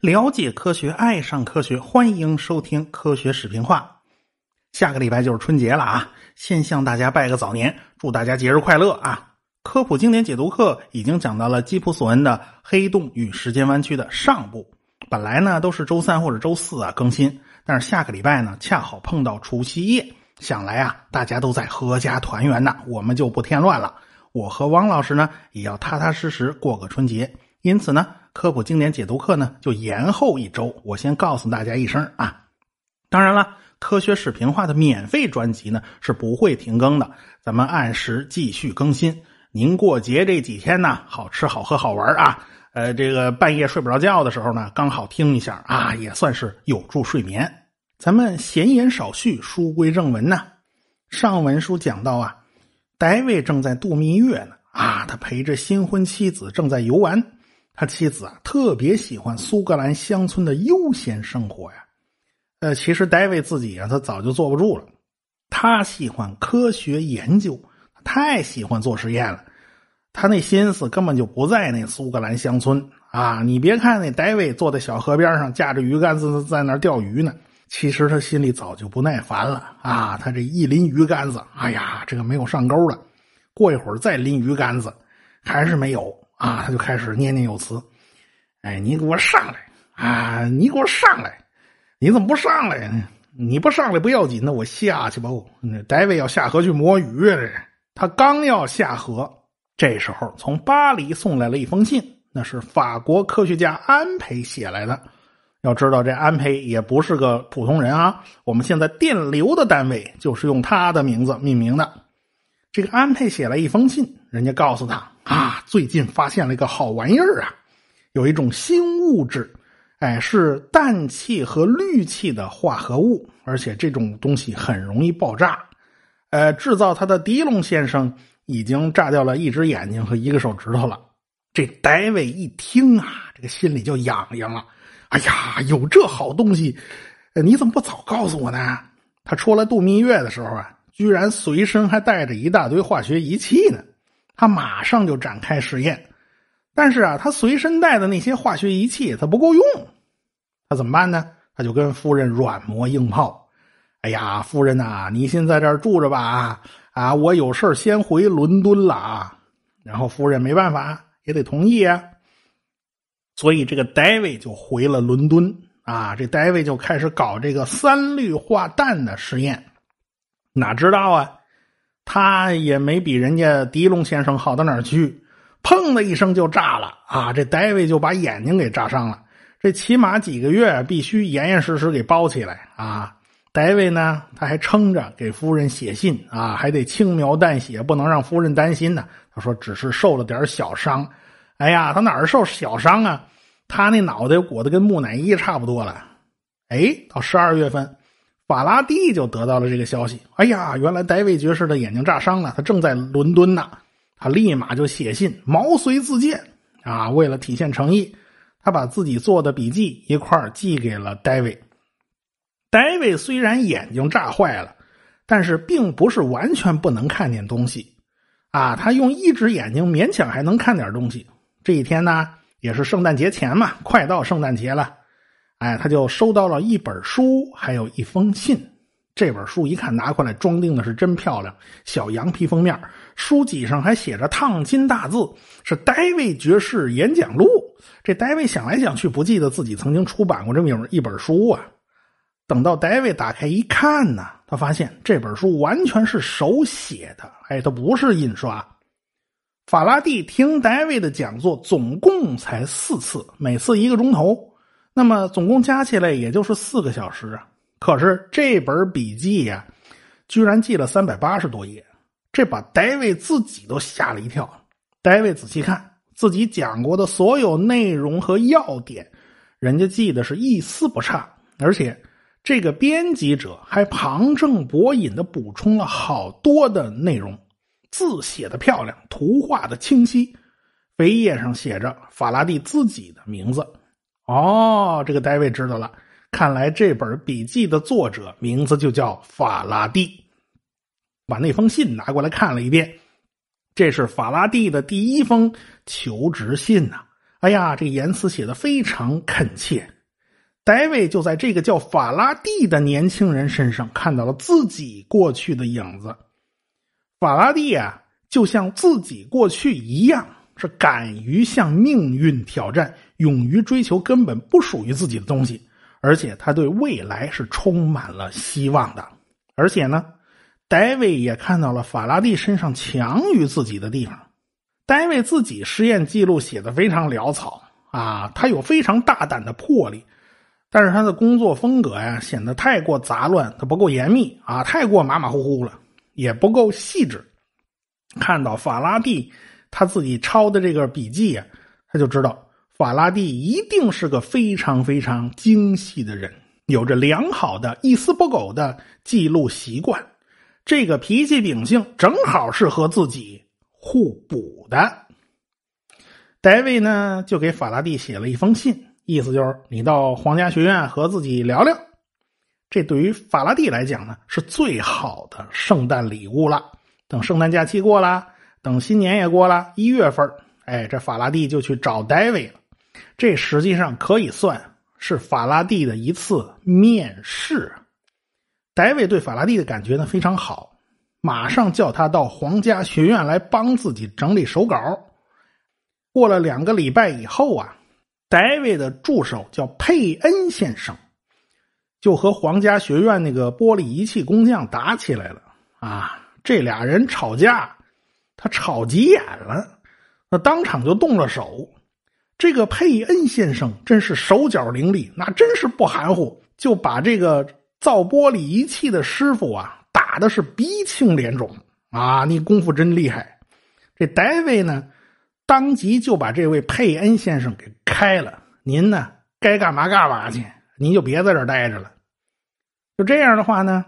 了解科学，爱上科学，欢迎收听《科学视频化》。下个礼拜就是春节了啊！先向大家拜个早年，祝大家节日快乐啊！科普经典解读课已经讲到了基普索恩的《黑洞与时间弯曲》的上部。本来呢都是周三或者周四啊更新，但是下个礼拜呢恰好碰到除夕夜，想来啊大家都在阖家团圆呢，我们就不添乱了。我和汪老师呢也要踏踏实实过个春节，因此呢科普经典解读课呢就延后一周。我先告诉大家一声啊，当然了，科学视频化的免费专辑呢是不会停更的，咱们按时继续更新。您过节这几天呢，好吃好喝好玩啊！呃，这个半夜睡不着觉的时候呢，刚好听一下啊，也算是有助睡眠。咱们闲言少叙，书归正文呢。上文书讲到啊，戴维正在度蜜月呢啊，他陪着新婚妻子正在游玩。他妻子啊，特别喜欢苏格兰乡村的悠闲生活呀。呃，其实戴维自己啊，他早就坐不住了。他喜欢科学研究。太喜欢做实验了，他那心思根本就不在那苏格兰乡村啊！你别看那戴维坐在小河边上架着鱼竿子在那钓鱼呢，其实他心里早就不耐烦了啊！他这一拎鱼竿子，哎呀，这个没有上钩了。过一会儿再拎鱼竿子，还是没有啊！他就开始念念有词：“哎，你给我上来啊！你给我上来！你怎么不上来呢？你不上来不要紧，那我下去吧。那戴维要下河去摸鱼！”他刚要下河，这时候从巴黎送来了一封信，那是法国科学家安培写来的。要知道，这安培也不是个普通人啊！我们现在电流的单位就是用他的名字命名的。这个安培写了一封信，人家告诉他啊，最近发现了一个好玩意儿啊，有一种新物质，哎，是氮气和氯气的化合物，而且这种东西很容易爆炸。呃，制造它的迪龙先生已经炸掉了一只眼睛和一个手指头了。这戴维一听啊，这个心里就痒痒了。哎呀，有这好东西，你怎么不早告诉我呢？他出来度蜜月的时候啊，居然随身还带着一大堆化学仪器呢。他马上就展开实验，但是啊，他随身带的那些化学仪器他不够用，他怎么办呢？他就跟夫人软磨硬泡。哎呀，夫人呐，你先在这儿住着吧啊！啊，我有事先回伦敦了啊。然后夫人没办法，也得同意啊。所以这个戴维就回了伦敦啊。这戴维就开始搞这个三氯化氮的实验。哪知道啊，他也没比人家狄龙先生好到哪儿去，砰的一声就炸了啊！这戴维就把眼睛给炸伤了。这起码几个月必须严严实实给包起来啊。戴维呢，他还撑着给夫人写信啊，还得轻描淡写，不能让夫人担心呢。他说只是受了点小伤。哎呀，他哪儿受小伤啊？他那脑袋裹得跟木乃伊差不多了。哎，到十二月份，法拉第就得到了这个消息。哎呀，原来戴维爵士的眼睛炸伤了，他正在伦敦呢。他立马就写信，毛遂自荐啊。为了体现诚意，他把自己做的笔记一块寄给了戴维。戴维虽然眼睛炸坏了，但是并不是完全不能看见东西，啊，他用一只眼睛勉强还能看点东西。这一天呢，也是圣诞节前嘛，快到圣诞节了，哎，他就收到了一本书，还有一封信。这本书一看拿过来，装订的是真漂亮，小羊皮封面，书脊上还写着烫金大字，是戴维爵士演讲录。这戴维想来想去，不记得自己曾经出版过这么一本书啊。等到戴维打开一看呢，他发现这本书完全是手写的，哎，它不是印刷。法拉第听戴维的讲座总共才四次，每次一个钟头，那么总共加起来也就是四个小时啊。可是这本笔记呀，居然记了三百八十多页，这把戴维自己都吓了一跳。戴维仔细看自己讲过的所有内容和要点，人家记得是一丝不差，而且。这个编辑者还旁证博引的补充了好多的内容，字写的漂亮，图画的清晰，扉页上写着法拉第自己的名字。哦，这个戴维知道了，看来这本笔记的作者名字就叫法拉第。把那封信拿过来看了一遍，这是法拉第的第一封求职信呐！哎呀，这言辞写的非常恳切。戴维就在这个叫法拉第的年轻人身上看到了自己过去的影子。法拉第啊，就像自己过去一样，是敢于向命运挑战，勇于追求根本不属于自己的东西，而且他对未来是充满了希望的。而且呢，戴维也看到了法拉第身上强于自己的地方。戴维自己实验记录写的非常潦草啊，他有非常大胆的魄力。但是他的工作风格呀，显得太过杂乱，他不够严密啊，太过马马虎虎了，也不够细致。看到法拉第他自己抄的这个笔记呀，他就知道法拉第一定是个非常非常精细的人，有着良好的一丝不苟的记录习惯。这个脾气秉性正好是和自己互补的。戴维呢，就给法拉第写了一封信。意思就是你到皇家学院和自己聊聊，这对于法拉第来讲呢是最好的圣诞礼物了。等圣诞假期过了，等新年也过了，一月份，哎，这法拉第就去找戴维了。这实际上可以算是法拉第的一次面试。戴维对法拉第的感觉呢非常好，马上叫他到皇家学院来帮自己整理手稿。过了两个礼拜以后啊。戴维的助手叫佩恩先生，就和皇家学院那个玻璃仪器工匠打起来了啊！这俩人吵架，他吵急眼了，那当场就动了手。这个佩恩先生真是手脚伶俐，那真是不含糊，就把这个造玻璃仪器的师傅啊打的是鼻青脸肿啊！你功夫真厉害。这戴维呢？当即就把这位佩恩先生给开了。您呢，该干嘛干嘛去，您就别在这儿待着了。就这样的话呢，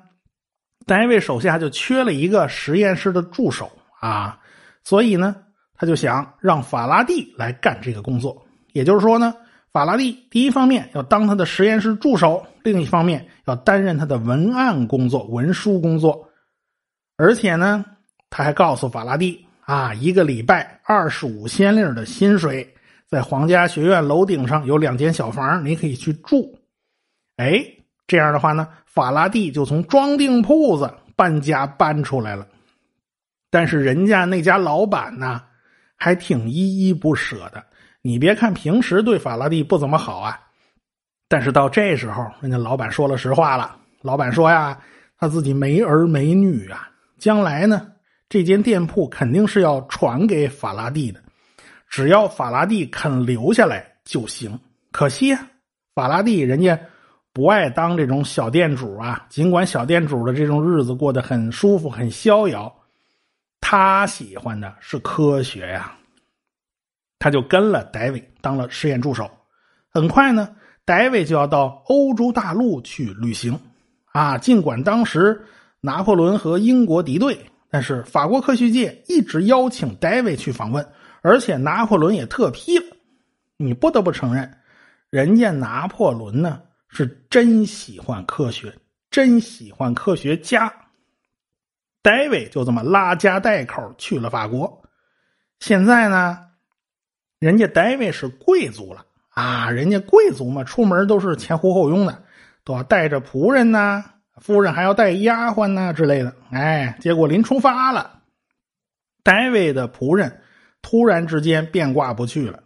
戴维手下就缺了一个实验室的助手啊，所以呢，他就想让法拉第来干这个工作。也就是说呢，法拉第第一方面要当他的实验室助手，另一方面要担任他的文案工作、文书工作，而且呢，他还告诉法拉第。啊，一个礼拜二十五先令的薪水，在皇家学院楼顶上有两间小房，你可以去住。哎，这样的话呢，法拉第就从装订铺子搬家搬出来了。但是人家那家老板呢，还挺依依不舍的。你别看平时对法拉第不怎么好啊，但是到这时候，人家老板说了实话了。老板说呀，他自己没儿没女啊，将来呢。这间店铺肯定是要传给法拉第的，只要法拉第肯留下来就行。可惜啊，法拉第人家不爱当这种小店主啊。尽管小店主的这种日子过得很舒服、很逍遥，他喜欢的是科学呀。他就跟了戴维当了实验助手。很快呢，戴维就要到欧洲大陆去旅行啊。尽管当时拿破仑和英国敌对。但是法国科学界一直邀请戴维去访问，而且拿破仑也特批了。你不得不承认，人家拿破仑呢是真喜欢科学，真喜欢科学家。戴维就这么拉家带口去了法国。现在呢，人家戴维是贵族了啊，人家贵族嘛，出门都是前呼后拥的，都要带着仆人呐。夫人还要带丫鬟呐之类的，哎，结果临出发了，戴维的仆人突然之间变卦不去了。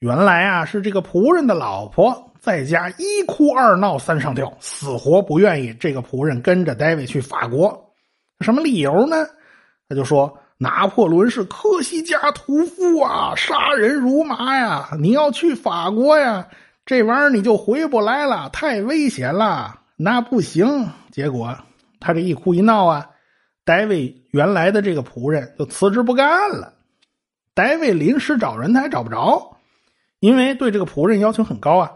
原来啊，是这个仆人的老婆在家一哭二闹三上吊，死活不愿意这个仆人跟着戴维去法国。什么理由呢？他就说拿破仑是科西嘉屠夫啊，杀人如麻呀！你要去法国呀，这玩意儿你就回不来了，太危险了。那不行，结果他这一哭一闹啊，戴维原来的这个仆人就辞职不干了。戴维临时找人他还找不着，因为对这个仆人要求很高啊，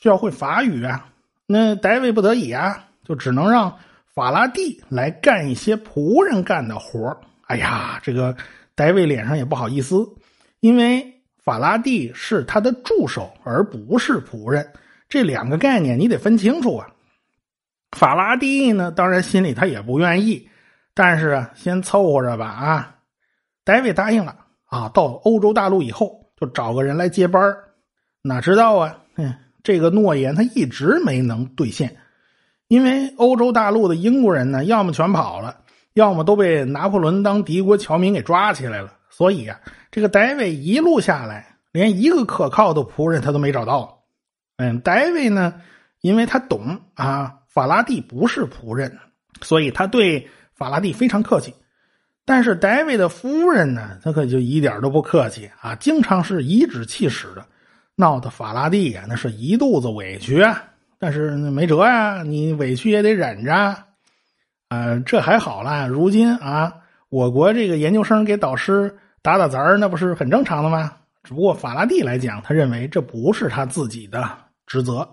需要会法语啊。那戴维不得已啊，就只能让法拉第来干一些仆人干的活哎呀，这个戴维脸上也不好意思，因为法拉第是他的助手，而不是仆人，这两个概念你得分清楚啊。法拉第呢，当然心里他也不愿意，但是，先凑合着吧啊。戴维答应了啊，到欧洲大陆以后就找个人来接班哪知道啊，这个诺言他一直没能兑现，因为欧洲大陆的英国人呢，要么全跑了，要么都被拿破仑当敌国侨民给抓起来了。所以啊，这个戴维一路下来，连一个可靠的仆人他都没找到。嗯，戴维呢，因为他懂啊，法拉第不是仆人，所以他对法拉第非常客气。但是戴维的夫人呢，他可就一点都不客气啊，经常是颐指气使的，闹得法拉第呀那是一肚子委屈啊。但是没辙呀，你委屈也得忍着。啊，这还好啦，如今啊，我国这个研究生给导师打打杂儿，那不是很正常的吗？只不过法拉第来讲，他认为这不是他自己的职责。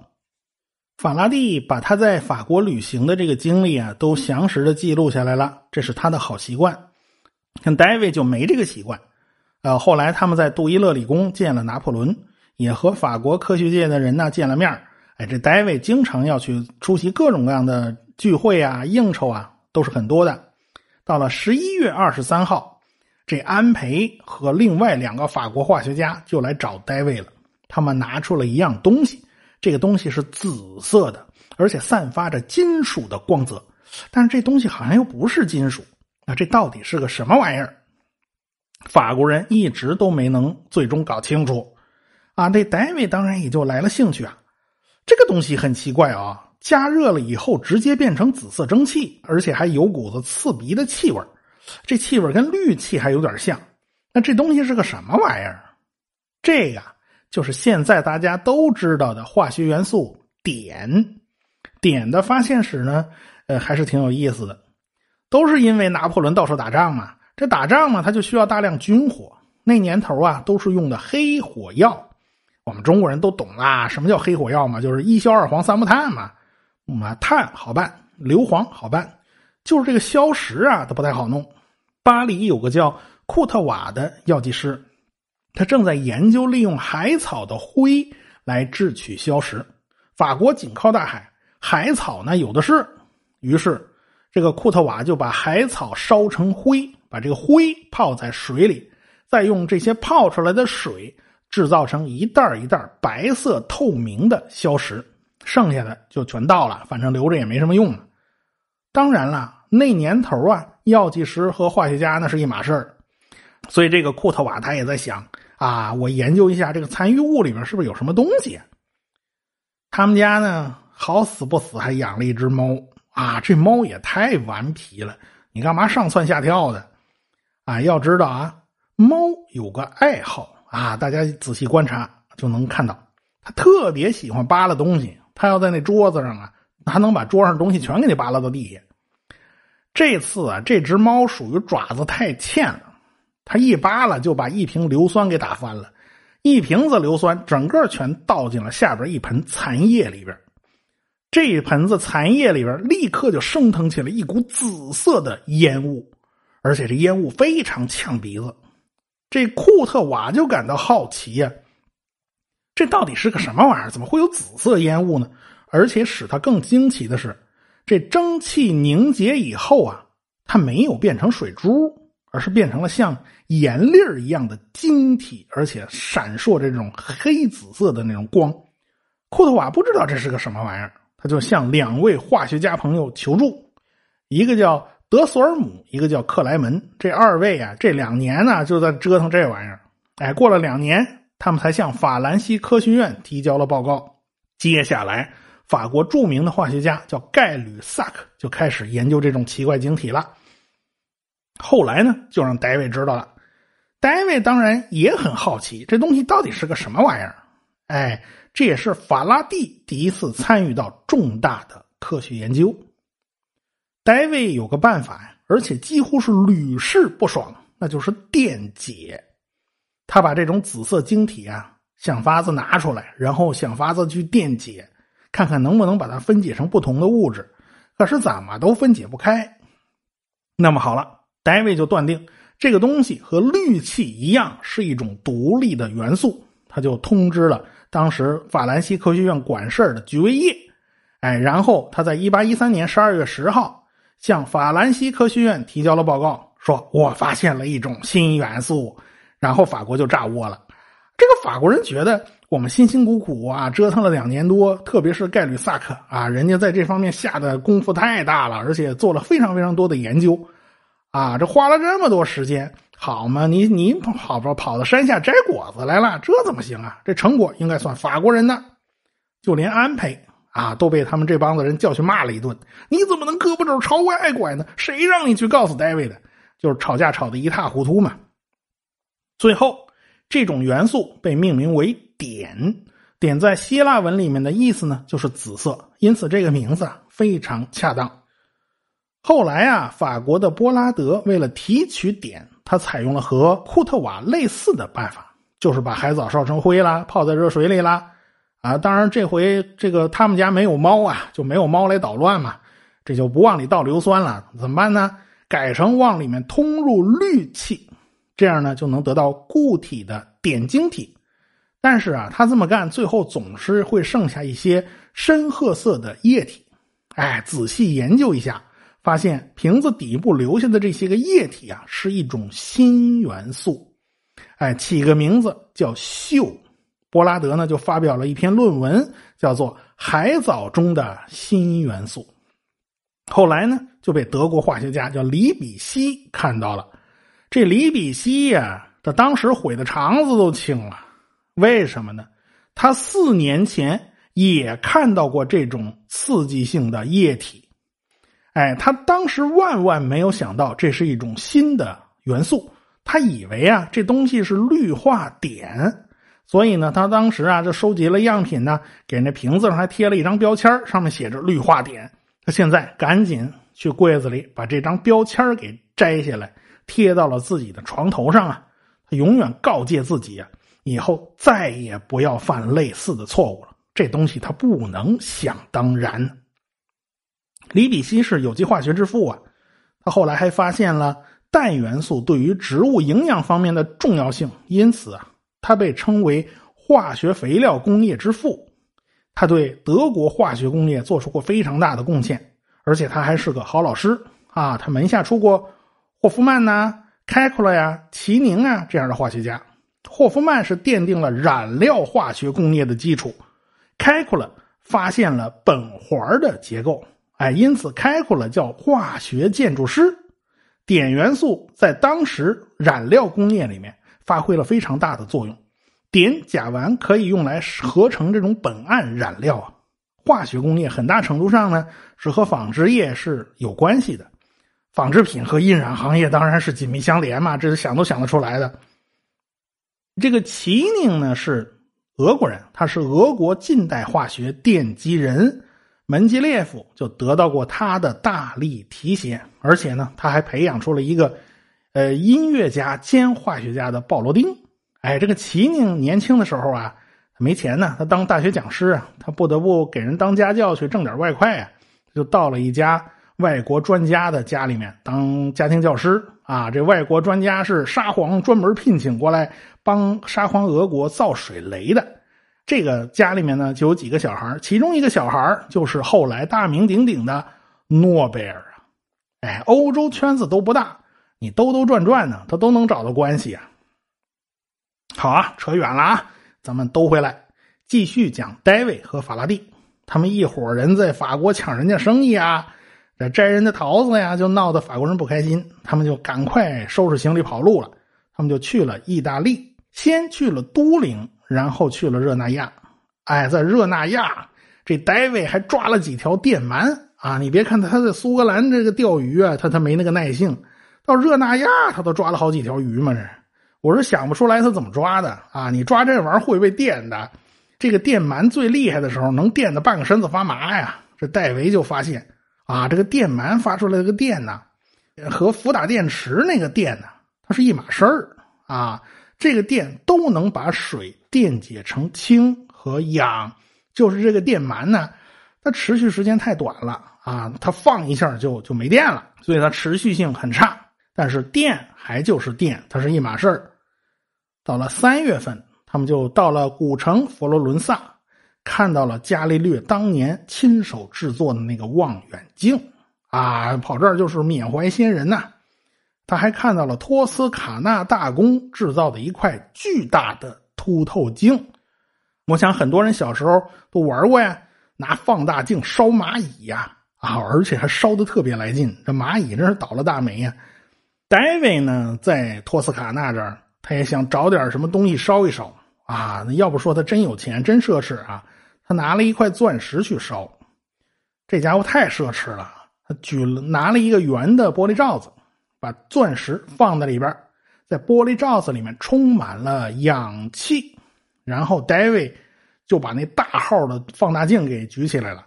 法拉第把他在法国旅行的这个经历啊，都详实的记录下来了，这是他的好习惯。像戴维就没这个习惯，呃，后来他们在杜伊勒理工见了拿破仑，也和法国科学界的人呢见了面哎，这戴维经常要去出席各种各样的聚会啊、应酬啊，都是很多的。到了十一月二十三号，这安培和另外两个法国化学家就来找戴维了。他们拿出了一样东西，这个东西是紫色的，而且散发着金属的光泽，但是这东西好像又不是金属。那这到底是个什么玩意儿？法国人一直都没能最终搞清楚。啊，这戴维当然也就来了兴趣啊。这个东西很奇怪啊，加热了以后直接变成紫色蒸汽，而且还有股子刺鼻的气味这气味跟氯气还有点像。那这东西是个什么玩意儿？这个就是现在大家都知道的化学元素碘。碘的发现史呢，呃，还是挺有意思的。都是因为拿破仑到处打仗嘛，这打仗嘛，他就需要大量军火。那年头啊，都是用的黑火药。我们中国人都懂啦，什么叫黑火药嘛？就是一硝二黄三木炭嘛。啊，碳好办，硫磺好办，就是这个硝石啊，它不太好弄。巴黎有个叫库特瓦的药剂师，他正在研究利用海草的灰来制取硝石。法国紧靠大海，海草呢有的是，于是。这个库特瓦就把海草烧成灰，把这个灰泡在水里，再用这些泡出来的水制造成一袋一袋白色透明的硝石，剩下的就全倒了，反正留着也没什么用了。当然了，那年头啊，药剂师和化学家那是一码事儿，所以这个库特瓦他也在想啊，我研究一下这个残余物里面是不是有什么东西。他们家呢，好死不死还养了一只猫。啊，这猫也太顽皮了！你干嘛上蹿下跳的？啊，要知道啊，猫有个爱好啊，大家仔细观察就能看到，它特别喜欢扒拉东西。它要在那桌子上啊，它能把桌上东西全给你扒拉到地下。这次啊，这只猫属于爪子太欠了，它一扒拉就把一瓶硫酸给打翻了，一瓶子硫酸整个全倒进了下边一盆残叶里边。这一盆子残叶里边，立刻就升腾起了一股紫色的烟雾，而且这烟雾非常呛鼻子。这库特瓦就感到好奇呀，这到底是个什么玩意儿？怎么会有紫色烟雾呢？而且使他更惊奇的是，这蒸汽凝结以后啊，它没有变成水珠，而是变成了像盐粒儿一样的晶体，而且闪烁这种黑紫色的那种光。库特瓦不知道这是个什么玩意儿。他就向两位化学家朋友求助，一个叫德索尔姆，一个叫克莱门。这二位啊，这两年呢就在折腾这玩意儿。哎，过了两年，他们才向法兰西科学院提交了报告。接下来，法国著名的化学家叫盖吕萨克就开始研究这种奇怪晶体了。后来呢，就让戴维知道了。戴维当然也很好奇，这东西到底是个什么玩意儿？哎。这也是法拉第第一次参与到重大的科学研究。戴维有个办法呀，而且几乎是屡试不爽，那就是电解。他把这种紫色晶体啊，想法子拿出来，然后想法子去电解，看看能不能把它分解成不同的物质。可是怎么都分解不开。那么好了，戴维就断定这个东西和氯气一样是一种独立的元素，他就通知了。当时法兰西科学院管事的居维叶，哎，然后他在一八一三年十二月十号向法兰西科学院提交了报告，说我发现了一种新元素，然后法国就炸窝了。这个法国人觉得我们辛辛苦苦啊折腾了两年多，特别是盖吕萨克啊，人家在这方面下的功夫太大了，而且做了非常非常多的研究，啊，这花了这么多时间，好嘛，你你跑跑跑到山下摘果子来了，这怎么行啊？这成果应该算法国人的，就连安培啊都被他们这帮子人叫去骂了一顿。你怎么能胳膊肘朝外拐呢？谁让你去告诉戴维的？就是吵架吵得一塌糊涂嘛。最后。这种元素被命名为碘，碘在希腊文里面的意思呢，就是紫色，因此这个名字啊非常恰当。后来啊，法国的波拉德为了提取碘，他采用了和库特瓦类似的办法，就是把海藻烧成灰啦，泡在热水里啦。啊，当然这回这个他们家没有猫啊，就没有猫来捣乱嘛，这就不往里倒硫酸了，怎么办呢？改成往里面通入氯气。这样呢，就能得到固体的碘晶体，但是啊，他这么干，最后总是会剩下一些深褐色的液体。哎，仔细研究一下，发现瓶子底部留下的这些个液体啊，是一种新元素。哎，起个名字叫溴。柏拉德呢，就发表了一篇论文，叫做《海藻中的新元素》。后来呢，就被德国化学家叫李比希看到了。这李比希呀，他当时悔的肠子都青了。为什么呢？他四年前也看到过这种刺激性的液体。哎，他当时万万没有想到这是一种新的元素。他以为啊，这东西是氯化碘。所以呢，他当时啊就收集了样品呢，给那瓶子上还贴了一张标签，上面写着氯化碘。他现在赶紧去柜子里把这张标签给摘下来。贴到了自己的床头上啊！他永远告诫自己啊，以后再也不要犯类似的错误了。这东西他不能想当然。李比希是有机化学之父啊，他后来还发现了氮元素对于植物营养方面的重要性，因此啊，他被称为化学肥料工业之父。他对德国化学工业做出过非常大的贡献，而且他还是个好老师啊，他门下出过。霍夫曼呐，开库勒呀，齐宁啊，这样的化学家。霍夫曼是奠定了染料化学工业的基础，开库勒发现了苯环的结构，哎，因此开库勒叫化学建筑师。碘元素在当时染料工业里面发挥了非常大的作用，碘甲烷可以用来合成这种苯胺染料啊。化学工业很大程度上呢是和纺织业是有关系的。纺织品和印染行业当然是紧密相连嘛，这是想都想得出来的。这个齐宁呢是俄国人，他是俄国近代化学奠基人，门捷列夫就得到过他的大力提携，而且呢他还培养出了一个呃音乐家兼化学家的鲍罗丁。哎，这个齐宁年轻的时候啊没钱呢，他当大学讲师啊，他不得不给人当家教去挣点外快啊，就到了一家。外国专家的家里面当家庭教师啊，这外国专家是沙皇专门聘请过来帮沙皇俄国造水雷的。这个家里面呢就有几个小孩，其中一个小孩就是后来大名鼎鼎的诺贝尔啊。哎，欧洲圈子都不大，你兜兜转转呢，他都能找到关系啊。好啊，扯远了啊，咱们兜回来，继续讲戴维和法拉第他们一伙人在法国抢人家生意啊。这摘人家桃子呀，就闹得法国人不开心，他们就赶快收拾行李跑路了。他们就去了意大利，先去了都灵，然后去了热那亚。哎，在热那亚，这戴维还抓了几条电鳗啊！你别看他在苏格兰这个钓鱼啊，他他没那个耐性，到热那亚他都抓了好几条鱼嘛。这我是想不出来他怎么抓的啊！你抓这玩意儿会被电的，这个电鳗最厉害的时候能电的半个身子发麻呀。这戴维就发现。啊，这个电鳗发出来这个电呢，和福打电池那个电呢，它是一码事儿啊。这个电都能把水电解成氢和氧，就是这个电鳗呢，它持续时间太短了啊，它放一下就就没电了，所以它持续性很差。但是电还就是电，它是一码事儿。到了三月份，他们就到了古城佛罗伦萨。看到了伽利略当年亲手制作的那个望远镜啊，跑这儿就是缅怀先人呐。他还看到了托斯卡纳大公制造的一块巨大的凸透镜。我想很多人小时候都玩过呀，拿放大镜烧蚂蚁呀，啊，而且还烧的特别来劲。这蚂蚁真是倒了大霉呀。维呢，在托斯卡纳这儿，他也想找点什么东西烧一烧啊。要不说他真有钱，真奢侈啊。他拿了一块钻石去烧，这家伙太奢侈了。他举了拿了一个圆的玻璃罩子。把钻石放在里边，在玻璃罩子里面充满了氧气，然后戴维就把那大号的放大镜给举起来了，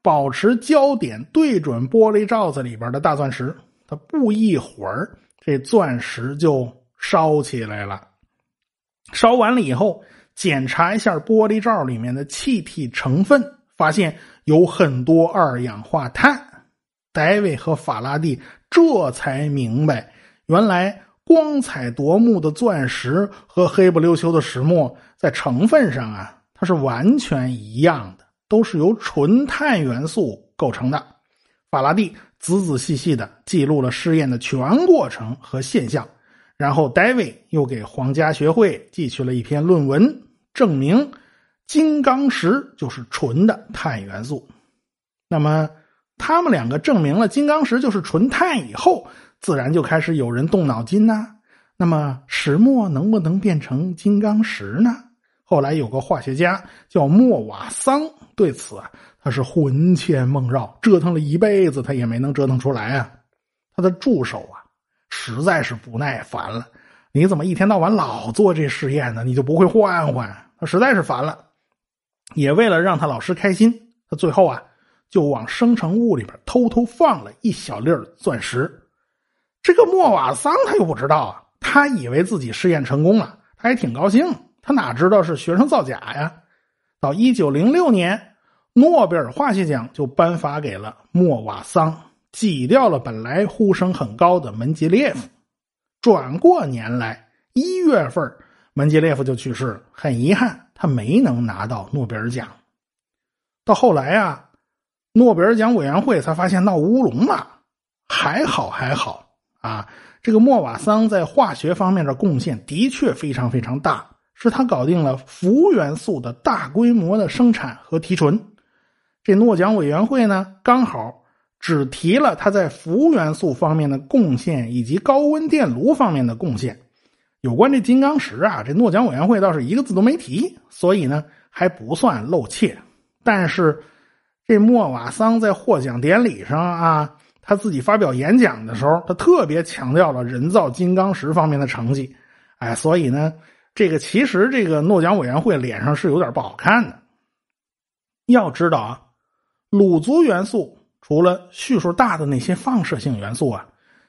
保持焦点对准玻璃罩子里边的大钻石。他不一会儿，这钻石就烧起来了。烧完了以后，检查一下玻璃罩里面的气体成分，发现有很多二氧化碳。戴维和法拉第这才明白，原来光彩夺目的钻石和黑不溜秋的石墨在成分上啊，它是完全一样的，都是由纯碳元素构成的。法拉第仔仔细细的记录了试验的全过程和现象，然后戴维又给皇家学会寄去了一篇论文，证明金刚石就是纯的碳元素。那么。他们两个证明了金刚石就是纯碳以后，自然就开始有人动脑筋呐。那么石墨能不能变成金刚石呢？后来有个化学家叫莫瓦桑，对此啊他是魂牵梦绕，折腾了一辈子，他也没能折腾出来啊。他的助手啊实在是不耐烦了，你怎么一天到晚老做这试验呢？你就不会换换？他实在是烦了，也为了让他老师开心，他最后啊。就往生成物里边偷偷放了一小粒钻石，这个莫瓦桑他又不知道啊，他以为自己试验成功了，他还挺高兴，他哪知道是学生造假呀？到一九零六年，诺贝尔化学奖就颁发给了莫瓦桑，挤掉了本来呼声很高的门捷列夫。转过年来，一月份，门捷列夫就去世了，很遗憾，他没能拿到诺贝尔奖。到后来啊。诺贝尔奖委员会才发现闹乌龙了，还好还好啊！这个莫瓦桑在化学方面的贡献的确非常非常大，是他搞定了氟元素的大规模的生产和提纯。这诺奖委员会呢，刚好只提了他在氟元素方面的贡献以及高温电炉方面的贡献。有关这金刚石啊，这诺奖委员会倒是一个字都没提，所以呢还不算露怯。但是。这莫瓦桑在获奖典礼上啊，他自己发表演讲的时候，他特别强调了人造金刚石方面的成绩。哎，所以呢，这个其实这个诺奖委员会脸上是有点不好看的。要知道啊，卤族元素除了序数大的那些放射性元素啊，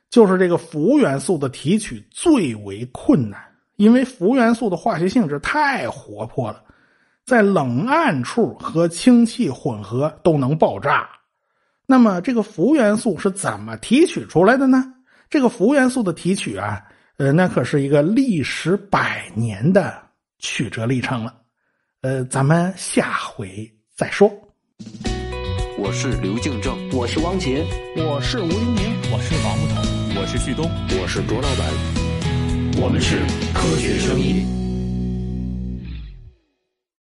就是这个氟元素的提取最为困难，因为氟元素的化学性质太活泼了。在冷暗处和氢气混合都能爆炸，那么这个氟元素是怎么提取出来的呢？这个氟元素的提取啊，呃，那可是一个历时百年的曲折历程了。呃，咱们下回再说。我是刘敬正，我是汪杰，我是吴黎明，我是王木头，我是旭东，我是卓老板，我们是科学声音。